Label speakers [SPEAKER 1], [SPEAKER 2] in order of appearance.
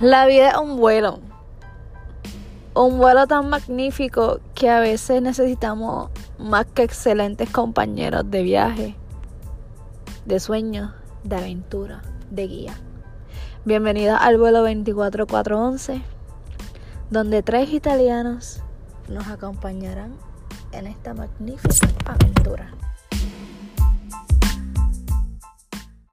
[SPEAKER 1] La vida es un vuelo. Un vuelo tan magnífico que a veces necesitamos más que excelentes compañeros de viaje, de sueños, de aventura, de guía. Bienvenida al vuelo 24411, donde tres italianos nos acompañarán en esta magnífica aventura.